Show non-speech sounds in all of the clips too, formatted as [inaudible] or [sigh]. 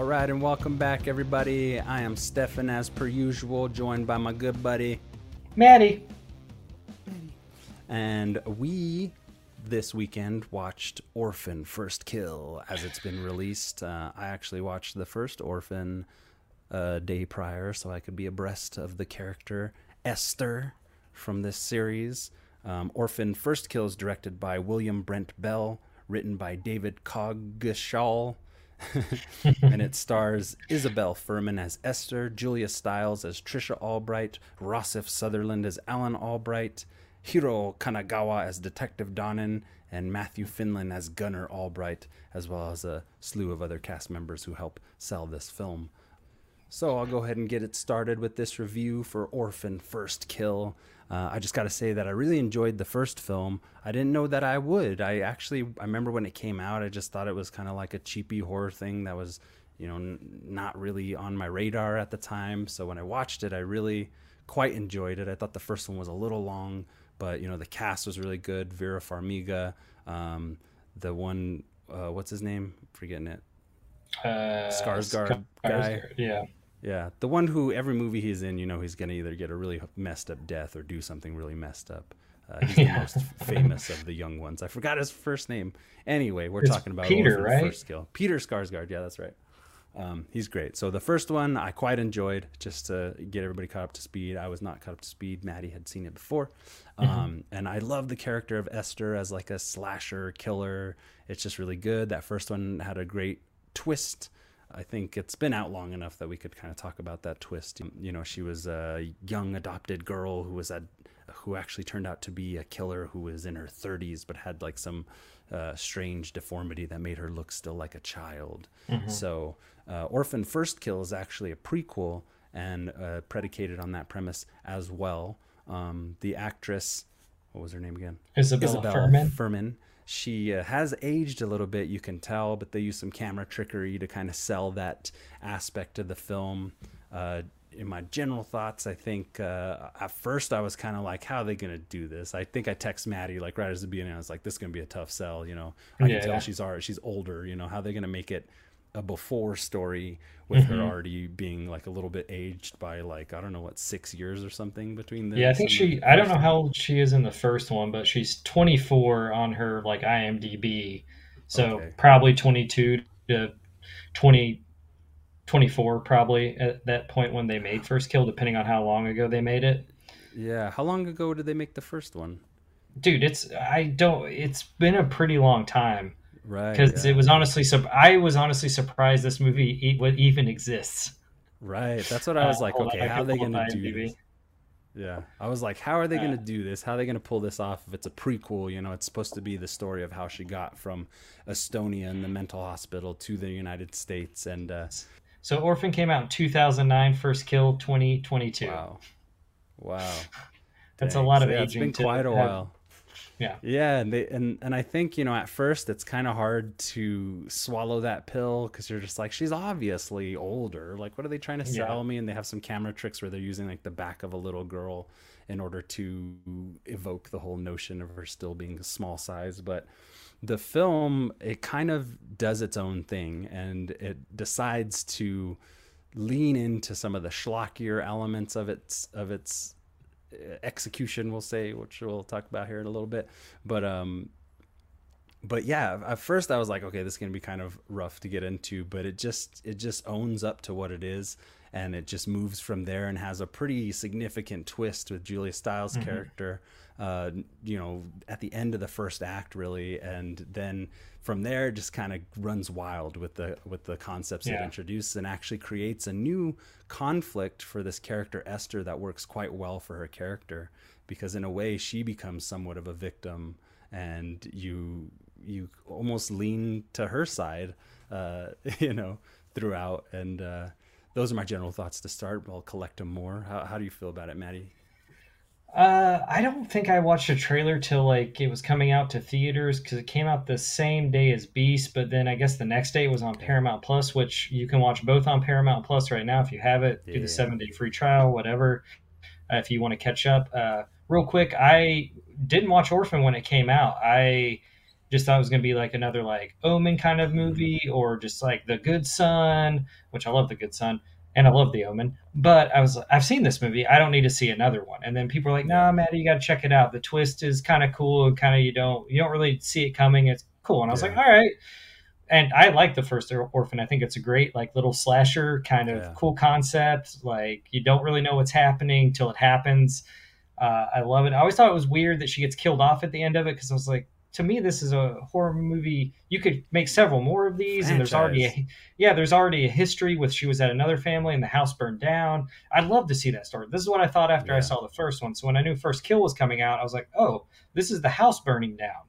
All right, and welcome back, everybody. I am Stefan, as per usual, joined by my good buddy Matty. And we this weekend watched Orphan First Kill as it's been released. Uh, I actually watched the first Orphan a day prior so I could be abreast of the character Esther from this series. Um, Orphan First Kill is directed by William Brent Bell, written by David Coggeshall. [laughs] and it stars Isabel Fuhrman as Esther, Julia Stiles as Trisha Albright, Rossif Sutherland as Alan Albright, Hiro Kanagawa as Detective Donnan, and Matthew Finlan as Gunnar Albright, as well as a slew of other cast members who help sell this film. So I'll go ahead and get it started with this review for Orphan First Kill. Uh, I just got to say that I really enjoyed the first film. I didn't know that I would. I actually, I remember when it came out, I just thought it was kind of like a cheapy horror thing that was, you know, n- not really on my radar at the time. So when I watched it, I really quite enjoyed it. I thought the first one was a little long, but you know, the cast was really good. Vera Farmiga, um, the one, uh, what's his name? I'm forgetting it. Uh, Skarsgård guy. Yeah. Yeah, the one who every movie he's in, you know, he's gonna either get a really messed up death or do something really messed up. Uh, he's [laughs] Yeah. the most famous of the young ones. I forgot his first name. Anyway, we're It's talking about Peter, right? First Kill. Peter Skarsgård. Yeah, that's right. Um, he's great. So the first one I quite enjoyed. Just to get everybody caught up to speed. I was not caught up to speed. Matty had seen it before, um, and I love the character of Esther as like a slasher killer. It's just really good. That first one had a great twist. I think it's been out long enough that we could kind of talk about that twist. You know, she was a young adopted girl who was a who actually turned out to be a killer who was in her 30s but had like some uh, strange deformity that made her look still like a child. So, uh, Orphan First Kill is actually a prequel and uh, predicated on that premise as well. Um, the actress, what was her name again? Isabella Isabel Fuhrman. Furman. She uh, has aged a little bit, you can tell, but they use some camera trickery to kind of sell that aspect of the film. Uh, in my general thoughts, I think uh, at first I was kind of like, "How are they going to do this?" I think I text Maddie like right at the beginning. I was like, "This is going to be a tough sell." You know, I Yeah, can tell yeah. she's already she's older. You know, how are they going to make it a before story with Mm-hmm. her already being like a little bit aged by like I don't know what six years or something between them. Yeah, I think she. I don't know how old she is in the first one, but she's 24 on her like IMDb, so Okay. probably 22 to 20, 24 probably at that point when they made First Kill, depending on how long ago they made it. Yeah, how long ago did they make the first one? Dude, it's I don't. It's been a pretty long time Right. because yeah. it was honestly. So I was honestly surprised this movie even exists. Right. That's what I was Uh, like, okay, how are they going to do IMDb. this? Yeah. I was like, how are they going Uh, to do this? How are they going to pull this off if it's a prequel? You know, it's supposed to be the story of how she got from Estonia in the mental hospital to the United States. And uh, So Orphan came out in 2009, First Kill 2022. wow. Wow. That's a lot of yeah, It's aging been to quite a have- while. Yeah. Yeah, and they and and I think you know at first it's kind of hard to swallow that pill because you're just like she's obviously older. Like, what are they trying to Yeah. sell me? And they have some camera tricks where they're using like the back of a little girl in order to evoke the whole notion of her still being a small size. But the film it kind of does its own thing and it decides to lean into some of the schlockier elements of its of its execution we'll say which we'll talk about here in a little bit. But um but yeah at first i was like okay this is going to be kind of rough to get into but it just it just owns up to what it is and it just moves from there and has a pretty significant twist with julia stiles character uh you know at the end of the first act really. And then from there just kind of runs wild with the with the concepts it introduces and actually creates a new conflict for this character Esther that works quite well for her character. Because in a way she becomes somewhat of a victim and you you almost lean to her side uh, [laughs] you know throughout. And uh, those are my general thoughts to start. I'll collect them more. How, how do you feel about it Matty Uh, I don't think I watched a trailer till like it was coming out to theaters because it came out the same day as Beast, but then I guess the next day it was on Paramount Plus, which you can watch both on Paramount Plus right now if you have it. Do the seven day free trial, whatever. Uh, if you want to catch up, uh, real quick, I didn't watch Orphan when it came out. I just thought it was going to be like another like Omen kind of movie or just like The Good Son, which I love The Good Son and I love The Omen. But I was I've seen this movie. I don't need to see another one. And then people are like, "Nah, Matty, you got to check it out. The twist is kind of cool and kind of you don't you don't really see it coming. It's cool." And I was Yeah. like, "All right." And I like the first Orphan. I think it's a great like little slasher kind of Yeah. cool concept. Like you don't really know what's happening till it happens. Uh, I love it. I always thought it was weird that she gets killed off at the end of it because I was like, to me, this is a horror movie. You could make several more of these, and there's already a, [laughs] yeah, there's already a history with she was at another family and the house burned down. I'd love to see that story. This is what I thought after I saw the first one. So when I knew First Kill was coming out, I was like, oh, this is the house burning down.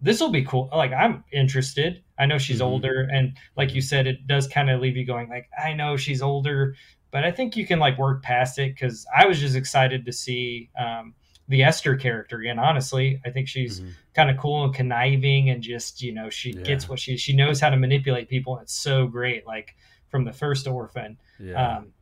This will be cool. Like I'm interested. I know she's Mhm. older, and like you said, it does kind of leave you going like, I know she's older, but I think you can like work past it because I was just excited to see um, the Esther character again. Honestly, I think she's Mhm. kind of cool and conniving, and just you know she Yeah. gets what she she knows how to manipulate people. And it's so great, like from the first Orphan. Yeah. Um,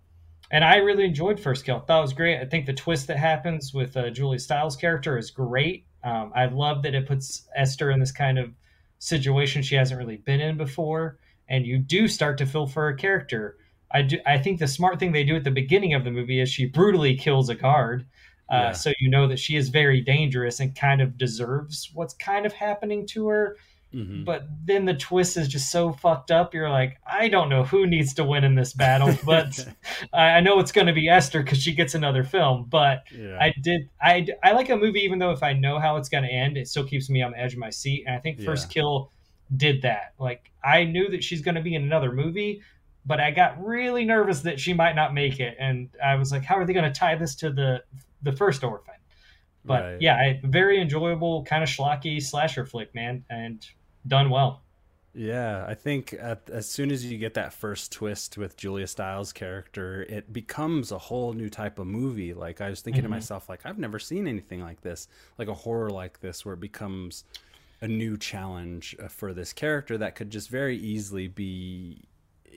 and I really enjoyed First Kill. That was great. I think the twist that happens with uh, Julia Stiles' character is great. Um, I love that it puts Esther in this kind of situation she hasn't really been in before, and you do start to feel for her character. I do. I think the smart thing they do at the beginning of the movie is she brutally kills a guard, uh, Yeah. so you know that she is very dangerous and kind of deserves what's kind of happening to her Mhm. but then the twist is just so fucked up. You're like, I don't know who needs to win in this battle, [laughs] but I I know it's going to be Esther because she gets another film. But yeah. I did, I, I like a movie even though if I know how it's going to end, it still keeps me on the edge of my seat. And I think First Yeah. Kill did that. Like I knew that she's going to be in another movie, but I got really nervous that she might not make it, and I was like, how are they going to tie this to the the first Orphan? But Right. yeah, I, very enjoyable, kind of schlocky slasher flick, man, and done well. Yeah, I think at, as soon as you get that first twist with Julia Stiles' character, it becomes a whole new type of movie. Like I was thinking to Mhm. myself, like I've never seen anything like this, like a horror like this, where it becomes a new challenge uh, for this character that could just very easily be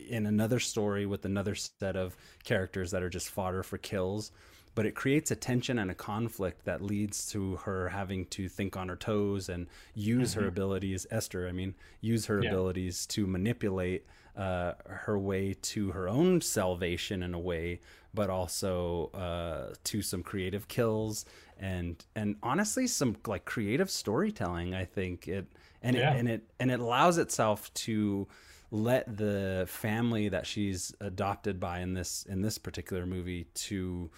in another story with another set of characters that are just fodder for kills. But it creates a tension and a conflict that leads to her having to think on her toes and use her Mhm. abilities, Esther, I mean, use her Yeah. abilities to manipulate uh, her way to her own salvation in a way, but also uh, to some creative kills and and honestly some like creative storytelling. I think it and Yeah. it and it and it allows itself to let the family that she's adopted by in this in this particular movie to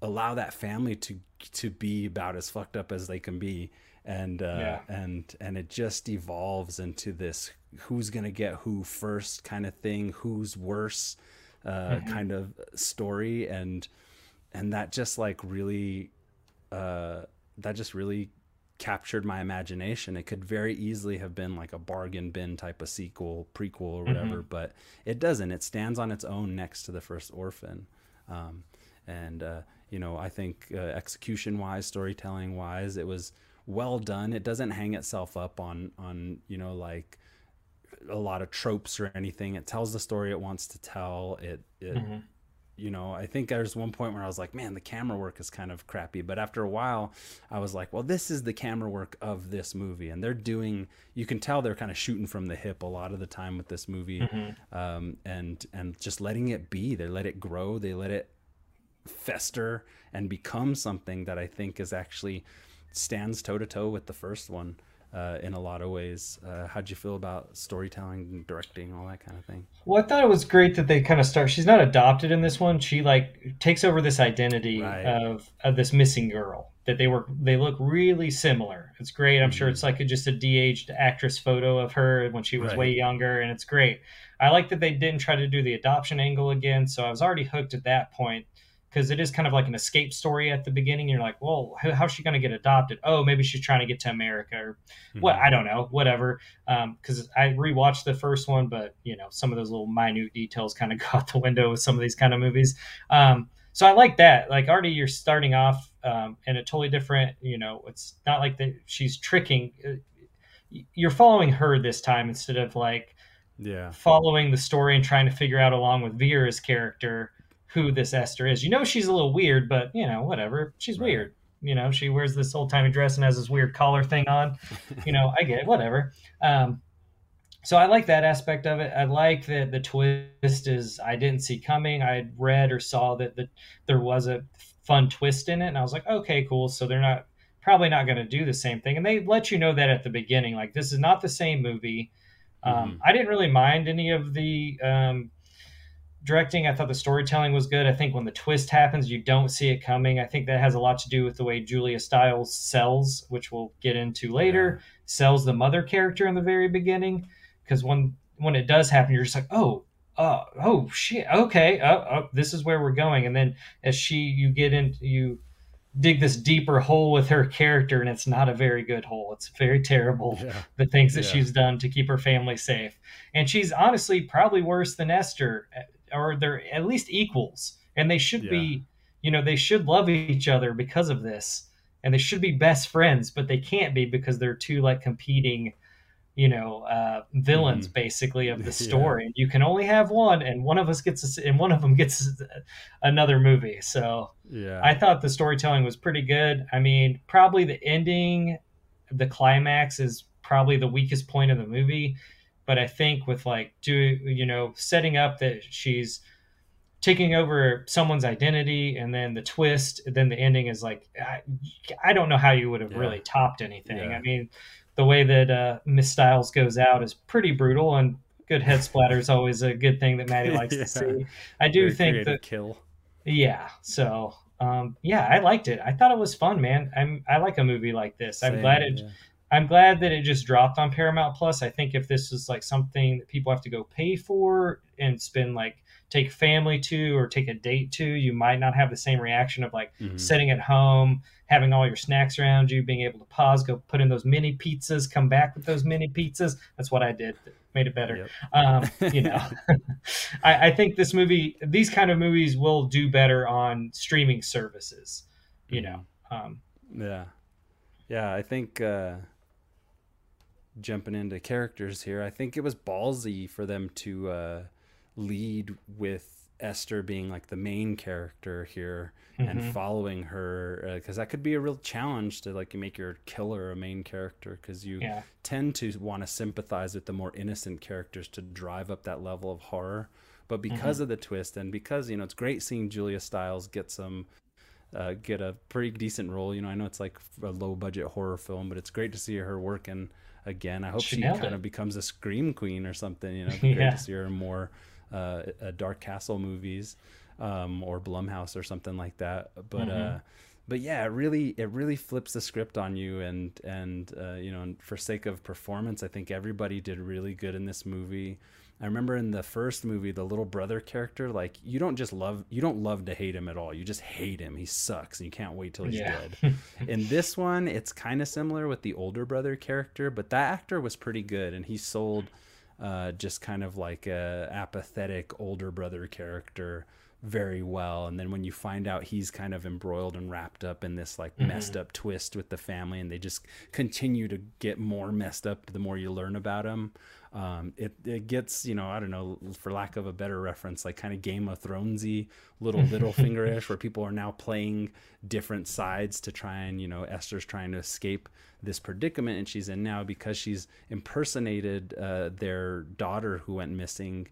allow that family to to be about as fucked up as they can be and uh Yeah. and and it just evolves into this who's gonna get who first kind of thing who's worse uh Mhm. kind of story and and that just like really uh that just really captured my imagination. It could very easily have been like a bargain bin type of sequel prequel or whatever but it doesn't. It stands on its own next to the first orphan. Um and uh you know i think uh, execution wise storytelling wise it was well done. It doesn't hang itself up on on you know like a lot of tropes or anything. It tells the story it wants to tell. It it Mhm. You know i think there's one point where i was like man the camera work is kind of crappy. But after a while i was like well this is the camera work of this movie. And they're doing you can tell they're kind of shooting from the hip a lot of the time with this movie Mhm. um, and and just letting it be. They let it grow. They let it fester and become something that i think is actually stands toe to toe with the first one uh, in a lot of ways uh, how'd you feel about storytelling directing all that kind of thing Well, I thought it was great that they kind of start. She's not adopted in this one. She like takes over this identity Right. of of this missing girl. That they were they look really similar. It's great. I'm sure Mhm. it's like a, just a de-aged actress photo of her when she was Right. way younger, and it's great. I like that they didn't try to do the adoption angle again. So I was already hooked at that point because it is kind of like an escape story at the beginning. You're like, well, how's she going to get adopted? Oh, maybe she's trying to get to America or what Mhm. I don't know, whatever. Because I rewatched the first one, but you know some of those little minute details kind of [laughs] go out the window with some of these kind of movies. Um, so I like that. Like already, you're starting off um, in a totally different. You know, it's not like that she's tricking. uh, You're following her this time instead of like yeah following the story and trying to figure out along with Vera's character who this Esther is. You know she's a little weird, but you know whatever. She's Right. weird. you know, she wears this old timey dress and has this weird collar thing on. [laughs] You know, I get it, whatever. Um, so I like that aspect of it. I like that the twist is I didn't see coming. I had read or saw that the, there was a fun twist in it, and I was like, okay, cool. So they're not probably not going to do the same thing, and they let you know that at the beginning. Like this is not the same movie. Um, mm-hmm. I didn't really mind any of the um, directing. I thought the storytelling was good. I think when the twist happens, you don't see it coming. I think that has a lot to do with the way Julia Stiles sells, which we'll get into later, yeah. sells the mother character in the very beginning. Because when when it does happen, you're just like, oh, uh, oh shit, okay, uh, uh, this is where we're going. And then as she, you get into you dig this deeper hole with her character, and it's not a very good hole. It's very terrible. Yeah. The things that yeah. she's done to keep her family safe, and she's honestly probably worse than Esther or they're at least equals, and they should yeah. be. You know, they should love each other because of this, and they should be best friends, but they can't be because they're two like competing you know uh, villains mm. basically of [laughs] the story yeah. you can only have one and one of us gets a, and one of them gets another movie so yeah i thought the storytelling was pretty good i mean probably the ending the climax is probably the weakest point of the movie but I think with like do you know setting up that she's taking over someone's identity and then the twist then the ending is like I, I don't know how you would have yeah. really topped anything. Yeah. I mean, the way that uh, Miss Stiles goes out is pretty brutal and good head splatter is always a good thing that Matty likes [laughs] yeah. to see. I do Very think that kill. Yeah. So um, yeah, I liked it. I thought it was fun, man. I'm I like a movie like this. Same, I'm glad it yeah. I'm glad that it just dropped on Paramount Plus. I think if this was like something that people have to go pay for and spend like take family to or take a date to, you might not have the same reaction of like mm-hmm. sitting at home, having all your snacks around you, being able to pause, go put in those mini pizzas, come back with those mini pizzas. That's what I did. Made it better. Yep. Um, [laughs] you know, [laughs] I, I think this movie, these kind of movies will do better on streaming services, you know. Um, yeah. Yeah. I think, uh, jumping into characters here, I think it was ballsy for them to uh, lead with Esther being like the main character here mm-hmm. and following her because uh, that could be a real challenge to like make your killer a main character because you yeah. tend to want to sympathize with the more innocent characters to drive up that level of horror. But because mm-hmm. of the twist and because you know it's great seeing Julia Stiles get some uh, get a pretty decent role. You know, I know it's like a low budget horror film, but it's great to see her working again. I hope she, she kind it. of becomes a scream queen or something. You know, [laughs] yeah. great to see her in more uh, uh, Dark Castle movies um, or Blumhouse or something like that. But mm-hmm. uh, but yeah, it really it really flips the script on you, and and uh, you know, for sake of performance, I think everybody did really good in this movie. I remember in the first movie, the little brother character, like you don't just love, you don't love to hate him at all. You just hate him. He sucks, and you can't wait till he's yeah. dead. [laughs] in this one, it's kind of similar with the older brother character, but that actor was pretty good, and he sold uh, just kind of like a apathetic older brother character very well and then when you find out he's kind of embroiled and wrapped up in this like mm-hmm. messed up twist with the family and they just continue to get more messed up the more you learn about him um, it, it gets you know i don't know for lack of a better reference like kind of game of thronesy little [laughs] little fingerish where people are now playing different sides to try and you know esther's trying to escape this predicament and she's in now because she's impersonated uh, their daughter who went missing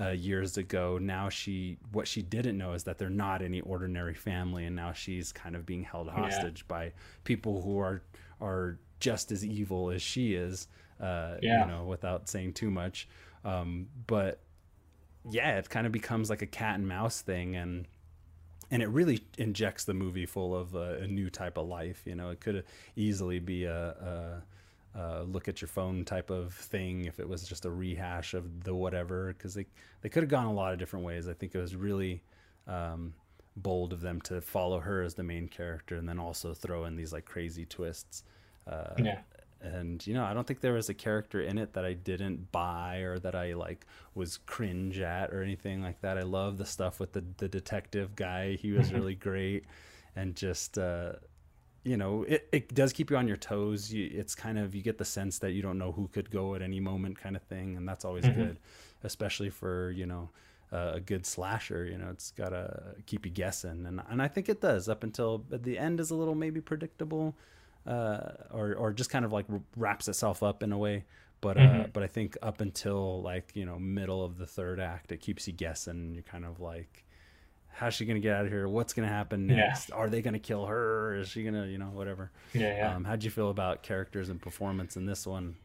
uh, years ago. Now she, what she didn't know is that they're not any ordinary family, and now she's kind of being held hostage yeah. by people who are are just as evil as she is. Uh, yeah. You know, without saying too much. Um, but yeah, it kind of becomes like a cat and mouse thing, and and it really injects the movie full of a, a new type of life. You know, it could easily be a, a uh, look at your phone type of thing if it was just a rehash of the whatever because they they could have gone a lot of different ways. I think it was really um, bold of them to follow her as the main character and then also throw in these like crazy twists. Uh, yeah. And you know, I don't think there was a character in it that I didn't buy or that I like was cringe at or anything like that. I love the stuff with the the detective guy. He was really [laughs] great, and just uh, you know, it, it does keep you on your toes. You, it's kind of, you get the sense that you don't know who could go at any moment kind of thing. And that's always mm-hmm. good, especially for, you know, uh, a good slasher. You know, it's got to keep you guessing, and and I think it does up until the end is a little maybe predictable, uh, or or just kind of like wraps itself up in a way. But uh, mm-hmm. but I think up until like you know middle of the third act, it keeps you guessing. You're kind of like, how's she gonna get out of here? What's gonna happen next? Yeah. Are they gonna kill her? Is she gonna you know whatever? Yeah, yeah. Um, how'd you feel about characters and performance in this one?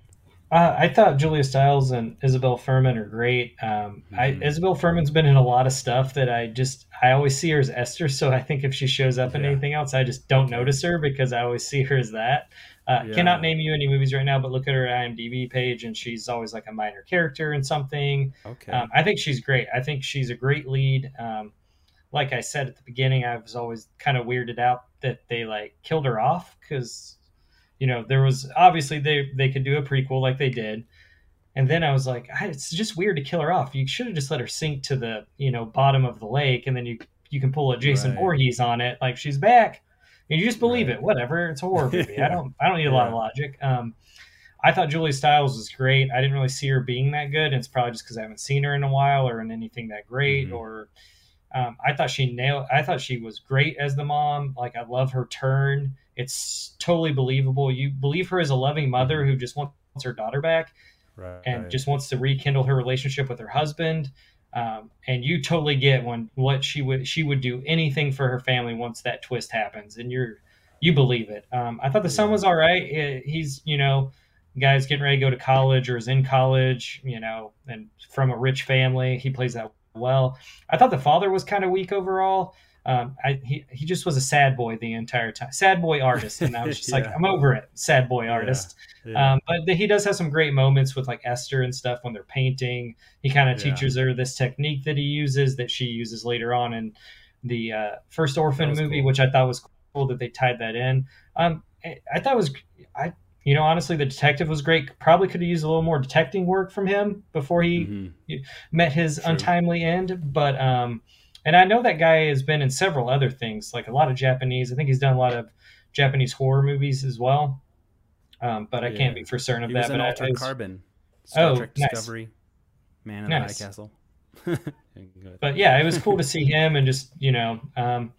Uh, I thought Julia Stiles and Isabel Fuhrman are great. Um, mm-hmm. I, Isabel Fuhrman's been in a lot of stuff that I just I always see her as Esther. So I think if she shows up in anything else, I just don't notice her because I always see her as that. Uh, yeah. Cannot name you any movies right now, but look at her IMDb page, and she's always like a minor character in something. Okay. Um, I think she's great. I think she's a great lead. Um, like I said at the beginning, I was always kind of weirded out that they like killed her off because you know, there was obviously they they could do a prequel like they did, and then I was like, it's just weird to kill her off. You should have just let her sink to the you know bottom of the lake, and then you you can pull a Jason right. Voorhees on it, like she's back, and you just believe right. it. Whatever, it's a horror [laughs] movie. yeah. I don't I don't need a yeah. lot of logic. Um, I thought Julia Stiles was great. I didn't really see her being that good. And it's probably just because I haven't seen her in a while or in anything that great. Mm-hmm. Or um, I thought she nailed. I thought she was great as the mom. Like I love her turn. It's totally believable. You believe her as a loving mother who just wants her daughter back right, and just wants to rekindle her relationship with her husband. Um, and you totally get when what she would she would do anything for her family once that twist happens, and you're you believe it. Um, I thought the son was all right. He's you know guy's getting ready to go to college or is in college, you know, and from a rich family. He plays that well. I thought the father was kind of weak overall um, I, he he just was a sad boy the entire time, sad boy artist, and I was just [laughs] yeah. like, I'm over it, sad boy artist. Yeah. Yeah. Um, but he does have some great moments with like Esther and stuff when they're painting. He kind of teaches her this technique that he uses that she uses later on in the uh, first Orphan movie, cool. which I thought was cool that they tied that in. Um, I thought was I you know honestly the detective was great. Probably could have used a little more detecting work from him before he mm-hmm. met his True. untimely end, but um and I know that guy has been in several other things, like a lot of Japanese. I think he's done a lot of Japanese horror movies as well. Um, but I yeah. can't be for certain of he that. But Altered was... Carbon, Star oh, Trek Discovery, nice. Man in nice. the High Castle. [laughs] but yeah, it was cool to see him and just you know, um,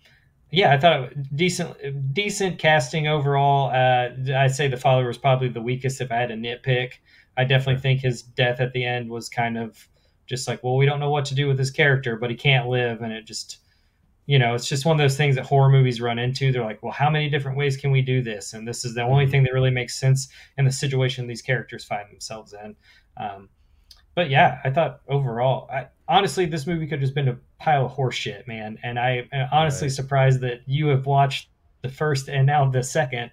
yeah, I thought decent decent casting overall. Uh, I'd say the father was probably the weakest if I had to nitpick. I definitely think his death at the end was kind of just like, well, we don't know what to do with this character, but he can't live, and it just, you know, it's just one of those things that horror movies run into. They're like, well, how many different ways can we do this? And this is the only mm-hmm. thing that really makes sense in the situation these characters find themselves in. Um, but yeah, I thought overall, I, honestly, this movie could have just been a pile of horseshit, man. And I am honestly right. surprised that you have watched the first and now the second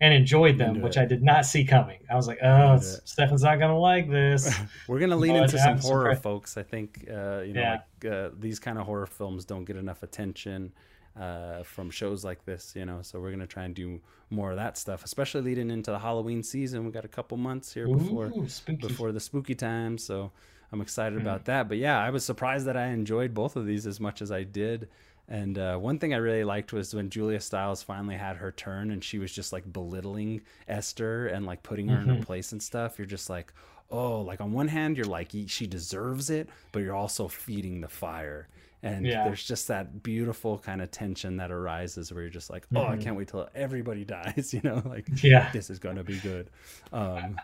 and enjoyed them, which I did not see coming. I was like, oh, Stefan's not going to like this. [laughs] We're going to lean but into some I'm horror, surprised. folks. I think, uh, you know, yeah. like, uh, these kind of horror films don't get enough attention uh, from shows like this, you know, so we're going to try and do more of that stuff, especially leading into the Halloween season. We got a couple months here before, Ooh, before the spooky time. So I'm excited mm. about that. But yeah, I was surprised that I enjoyed both of these as much as I did. And uh, one thing I really liked was when Julia Stiles finally had her turn and she was just like belittling Esther and like putting her mm-hmm. in her mm-hmm. place and stuff. You're just like, oh, like on one hand, you're like, she deserves it, but you're also feeding the fire. And yeah. there's just that beautiful kind of tension that arises where you're just like, oh, mm-hmm. I can't wait till everybody [laughs] dies, [laughs] you know, like, yeah, this is going to be good. Um,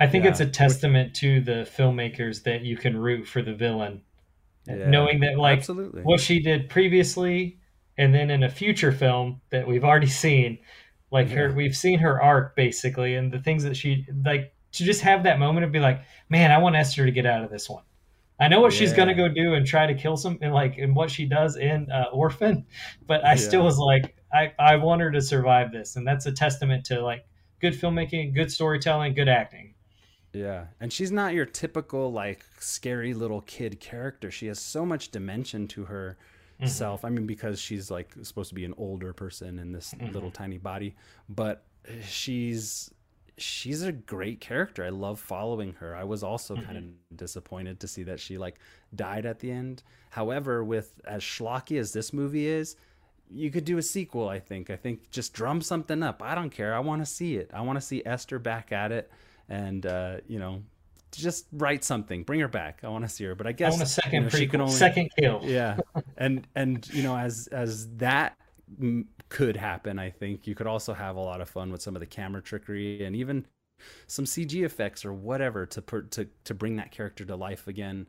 I think yeah. it's a testament to the filmmakers that you can root for the villain yeah, knowing that like absolutely. what she did previously and then in a future film that we've already seen like yeah. her we've seen her arc basically and the things that she like to just have that moment of be like man i want esther to get out of this one i know what she's gonna go do and try to kill some and like and what she does in uh, orphan [laughs] but i still was like i i want her to survive this and that's a testament to like good filmmaking good storytelling good acting yeah. And she's not your typical like scary little kid character. She has so much dimension to her mm-hmm. self. I mean because she's like supposed to be an older person in this mm-hmm. little tiny body, but she's she's a great character. I love following her. I was also mm-hmm. kind of disappointed to see that she like died at the end. However, with as schlocky as this movie is, you could do a sequel, I think. I think just drum something up. I don't care. I want to see it. I want to see Esther back at it and uh, you know just write something, bring her back. I want to see her, but I guess I want a second you know, prequel, she can only second kill. [laughs] yeah, and and you know as as that could happen, I think you could also have a lot of fun with some of the camera trickery and even some CG effects or whatever to per, to to bring that character to life again.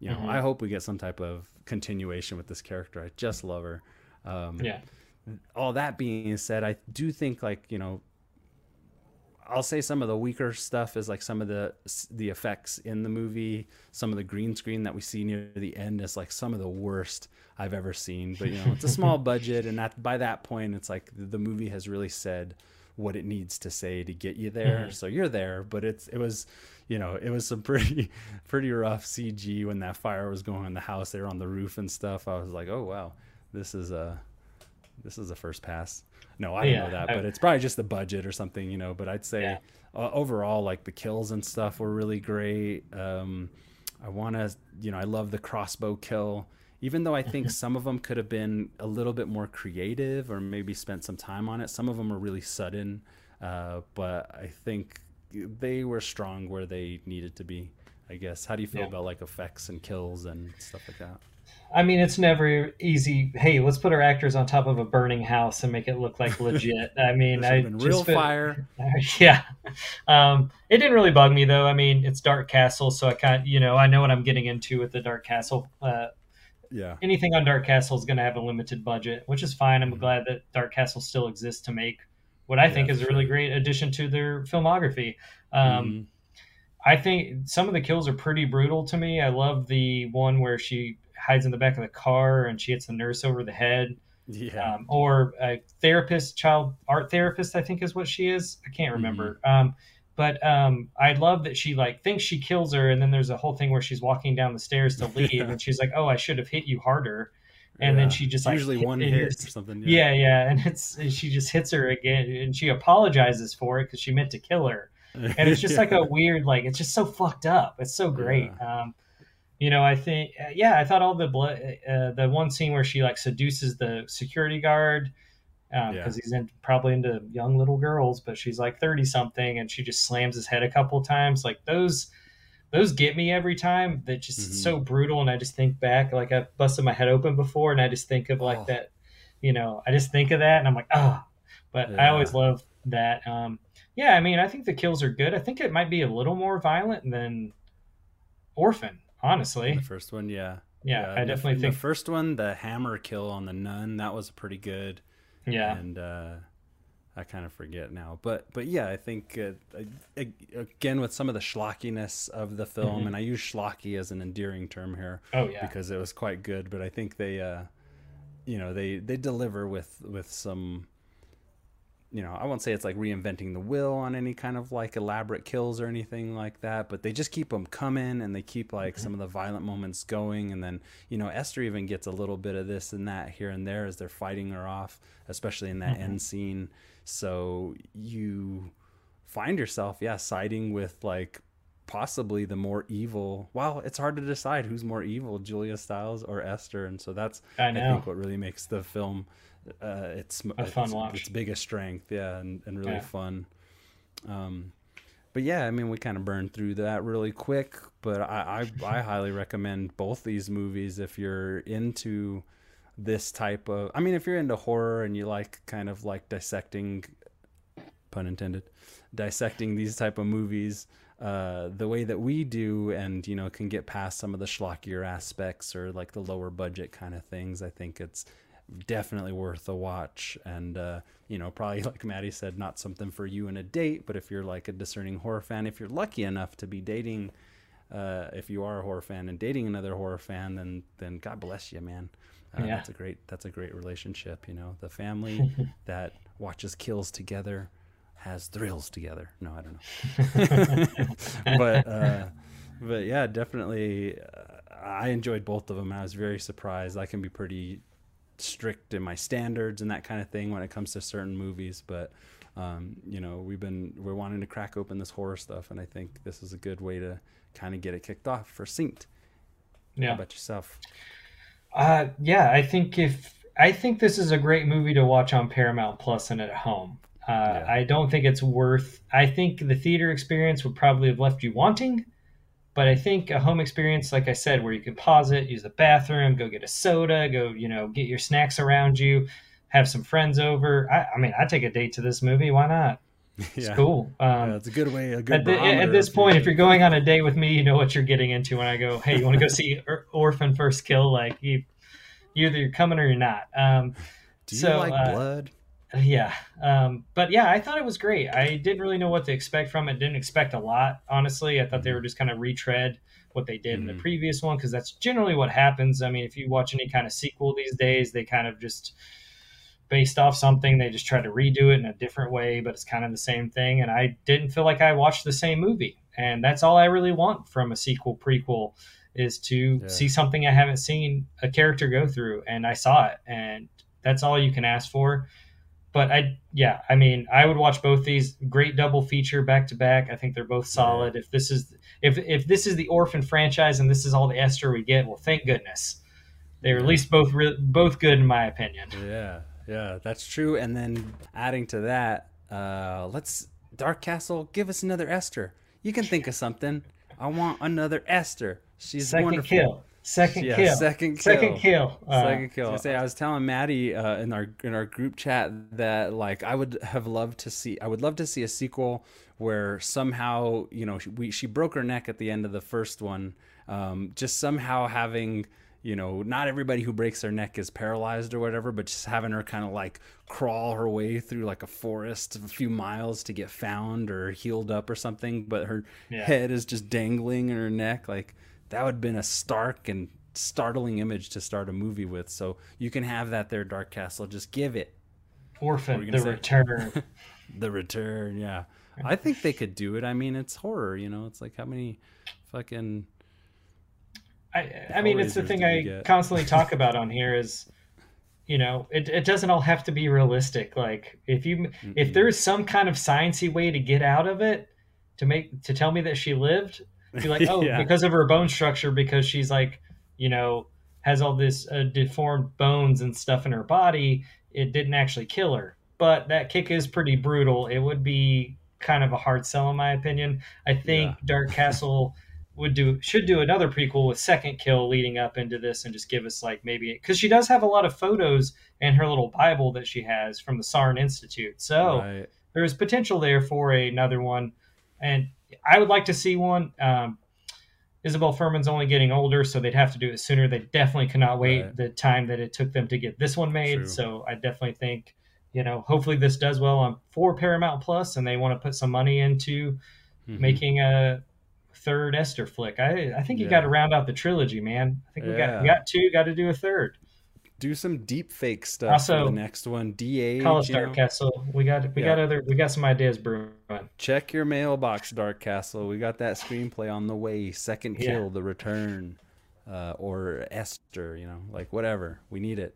You know, Mhm. I hope we get some type of continuation with this character. I just love her. Um, Yeah. all that being said, I do think like you know, I'll say some of the weaker stuff is like some of the the effects in the movie, some of the green screen that we see near the end is like some of the worst I've ever seen. But you know, it's a small [laughs] budget, and that by that point, it's like the movie has really said what it needs to say to get you there. Mhm. So you're there, but it's it was. You know, it was some [laughs] pretty, pretty rough CG when that fire was going in the house. They were on the roof and stuff. I was like, "Oh wow, this is a, this is a first pass." No, I don't Yeah, know that, I- but it's probably just the budget or something, you know. But I'd say Yeah. uh, overall, like the kills and stuff were really great. Um, I want to, you know, I love the crossbow kill, even though I think some of them could have been a little bit more creative or maybe spent some time on it. Some of them are really sudden, uh, but I think they were strong where they needed to be. I guess. How do you feel Yeah. about like effects and kills and stuff like that? I mean, it's never easy. Hey, let's put our actors on top of a burning house and make it look like legit. I mean, I should have just real feel- fire. [laughs] yeah. Um, it didn't really bug me though. I mean, it's Dark Castle, so I kind you know I know what I'm getting into with the Dark Castle. Uh, Yeah. anything on Dark Castle is going to have a limited budget, which is fine. I'm Mhm. glad that Dark Castle still exists to make what I Yeah, think is a really great addition to their filmography. Um, Mhm. I think some of the kills are pretty brutal to me. I love the one where she hides in the back of the car and she hits the nurse over the head. Yeah. Um, or a therapist, child art therapist, I think is what she is. I can't remember. Um, but um, I love that she like thinks she kills her, and then there's a whole thing where she's walking down the stairs to leave, Yeah. [laughs] and she's like, "Oh, I should have hit you harder." And then she just like usually hit- one hit is- or something. yeah, yeah, and it's and she just hits her again, and she apologizes for it because she meant to kill her, and it's just like a [laughs] weird, like it's just so fucked up. It's so great. Um, you know, I think, uh, yeah, I thought all the blood, uh, the one scene where she like seduces the security guard because Yeah. he's in probably into young little girls, but she's like thirty something, and she just slams his head a couple times. Like those, those get me every time. That just Mhm. so brutal, and I just think back, like I've busted my head open before, and I just think of like Oh. that. You know, I just think of that, and I'm like, ah. But I always love that. Um, yeah, I mean, I think the kills are good. I think it might be a little more violent than Orphan, honestly. The first one, yeah. Yeah, I in the- definitely think. the first one, the hammer kill on the nun, that was pretty good. yeah, And uh, I kind of forget now, but but yeah, I think uh, I- again with some of the schlockiness of the film, Mhm. and I use schlocky as an endearing term here oh yeah, because it was quite good. But I think they, uh, you know, they they deliver with with some. You know, I won't say it's like reinventing the wheel on any kind of like elaborate kills or anything like that, but they just keep them coming and they keep like some of the violent moments going. And then, you know, Esther even gets a little bit of this and that here and there as they're fighting her off, especially in that Mhm. end scene. So you find yourself, yeah, siding with like possibly the more evil. Well, it's hard to decide who's more evil, Julia Stiles or Esther, and so that's I I, think what really makes the film uh, its A fun its, watch. its biggest strength, yeah, and, and really Yeah. fun. Um, but yeah, I mean, we kind of burned through that really quick. But I, I, I highly recommend both these movies if you're into this type of. I mean, if you're into horror and you like kind of like dissecting, pun intended, dissecting these type of movies uh, the way that we do, and you know, can get past some of the schlockier aspects or like the lower budget kind of things. I think it's definitely worth a watch and uh, you know probably [laughs] like matty said not something for you in a date but if you're like a discerning horror fan if you're lucky enough to be dating uh, if you are a horror fan and dating another horror fan then then god bless you man uh, Yeah. that's a great that's a great relationship you know the family [laughs] that watches kills together has thrills together. No i don't know. [laughs] But uh but yeah definitely uh, i enjoyed both of them. I was very surprised. I can be pretty strict in my standards and that kind of thing when it comes to certain movies but um, you know we've been we're wanting to crack open this horror stuff and i think this is a good way to kind of get it kicked off for synced how yeah. about yourself? Uh, yeah, I think if I think this is a great movie to watch on Paramount Plus and at home. Uh, Yeah. I don't think it's worth. I think the theater experience would probably have left you wanting, But I think a home experience, like I said, where you can pause it, use the bathroom, go get a soda, go, you know, get your snacks around you, have some friends over. I, I mean, I take a date to this movie. Why not? [laughs] It's yeah. cool. Um, yeah, it's a good way. A good at, the, at this point, if you're going on a date with me, you know what you're getting into when I go, hey, you want to go see Or- Orphan First Kill? Like, you, you either you're coming or you're not. Um, do you so, like uh, blood? Yeah. Um, but yeah, I thought it was great. I didn't really know what to expect from it. Didn't expect a lot, honestly. I thought they were just kind of retread what they did in the Mhm. previous one because that's generally what happens. I mean, if you watch any kind of sequel these days, they kind of just based off something, they just try to redo it in a different way, but it's kind of the same thing. And I didn't feel like I watched the same movie. And that's all I really want from a sequel prequel is to Yeah. see something I haven't seen a character go through. And I saw it. And that's all you can ask for but I yeah, I mean, I would watch both these great double feature back to back. I think they're both solid. If this is if if this is the Orphan franchise and this is all the Esther we get, well, thank goodness. They're at least both re- both good in my opinion. Yeah, yeah, that's true. And then adding to that, uh, let's Dark Castle give us another Esther. You can think of something. I want another Esther. She's Second wonderful. kill. Second Yeah, kill. second kill. Second kill. Uh, Second kill. I say I was telling Matty uh, in our in our group chat that like I would have loved to see I would love to see a sequel where somehow you know she, we she broke her neck at the end of the first one. Um, just somehow having you know not everybody who breaks their neck is paralyzed or whatever, but just having her kind of like crawl her way through like a forest a few miles to get found or healed up or something, but her Yeah. head is just dangling in her neck like that would have been a stark and startling image to start a movie with. So you can have that there, Dark Castle. Just give it Orphan, the were return. [laughs] the return. Yeah, I think they could do it. I mean, it's horror. You know, it's like how many fucking I, I mean, it's the thing I constantly talk [laughs] about on here is, you know, it, it doesn't all have to be realistic. Like if you if Mm-mm. there's some kind of sciencey way to get out of it, to make to tell me that she lived, be like, [laughs] oh, Yeah. because of her bone structure, because she's like, you know, has all this uh, deformed bones and stuff in her body, it didn't actually kill her. But that kick is pretty brutal. It would be kind of a hard sell, in my opinion. I think Yeah. Dark [laughs] Castle would do should do another prequel with second kill leading up into this and just give us like maybe because she does have a lot of photos in her little bible that she has from the Saarne institute so right. there's potential there for another one and i would like to see one um, isabel fuhrman's only getting older so they'd have to do it sooner they definitely cannot wait Right. the time that it took them to get this one made True. so i definitely think you know hopefully this does well on for paramount plus and they want to put some money into Mhm. making a third Esther flick. I I think you Yeah. got to round out the trilogy, man. I think we got we got two. Got to do a third. Do some deep fake stuff Also, for the next one. Da, College you know? Dark Castle. We got we Yeah. got other we got some ideas brewing. Check your mailbox, Dark Castle. We got that screenplay on the way. Second Yeah. kill, the return, uh, or Esther. You know, like whatever. We need it.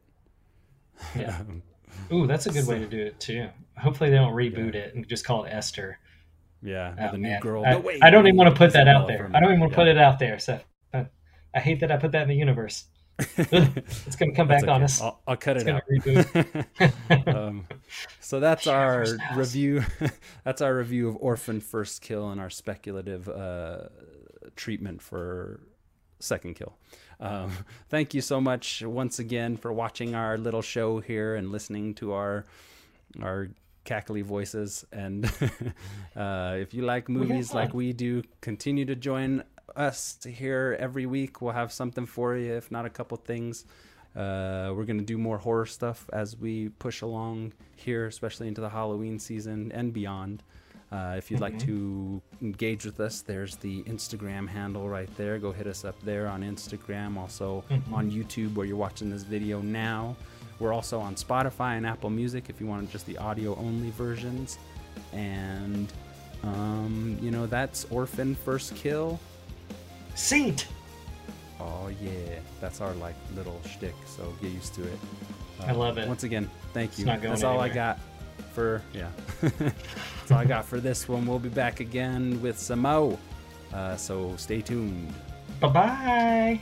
Yeah. [laughs] Ooh, that's a good way to do it too. Hopefully they don't reboot it and just call it Esther. yeah, Oh, new man. girl. I, no way. I don't even want to put that out there. I don't even want to Yeah. put it out there. So I, I hate that I put that in the universe. [laughs] It's gonna come That's back on us. I'll, I'll cut It's it out. [laughs] [laughs] um, so that's our review. that's our review of Orphan First Kill and our speculative uh, treatment for Second Kill. Um, thank you so much once again for watching our little show here and listening to our our cackly voices. And uh, if you like movies like we do, continue to join us to here every week. We'll have something for you, if not a couple things. Uh, we're going to do more horror stuff as we push along here, especially into the Halloween season and beyond. Uh, if you'd like to engage with us, there's the Instagram handle right there. Go hit us up there on Instagram, also on YouTube where you're watching this video now. We're also on Spotify and Apple Music if you want just the audio only versions. And, um, you know, that's Orphan First Kill. Saint. Oh yeah, that's our like little shtick. So get used to it. Uh, I love it. Once again, thank It's you. not going That's all I got for yeah. [laughs] that's all I got for this one. We'll be back again with some more. Uh, so stay tuned. Bye bye.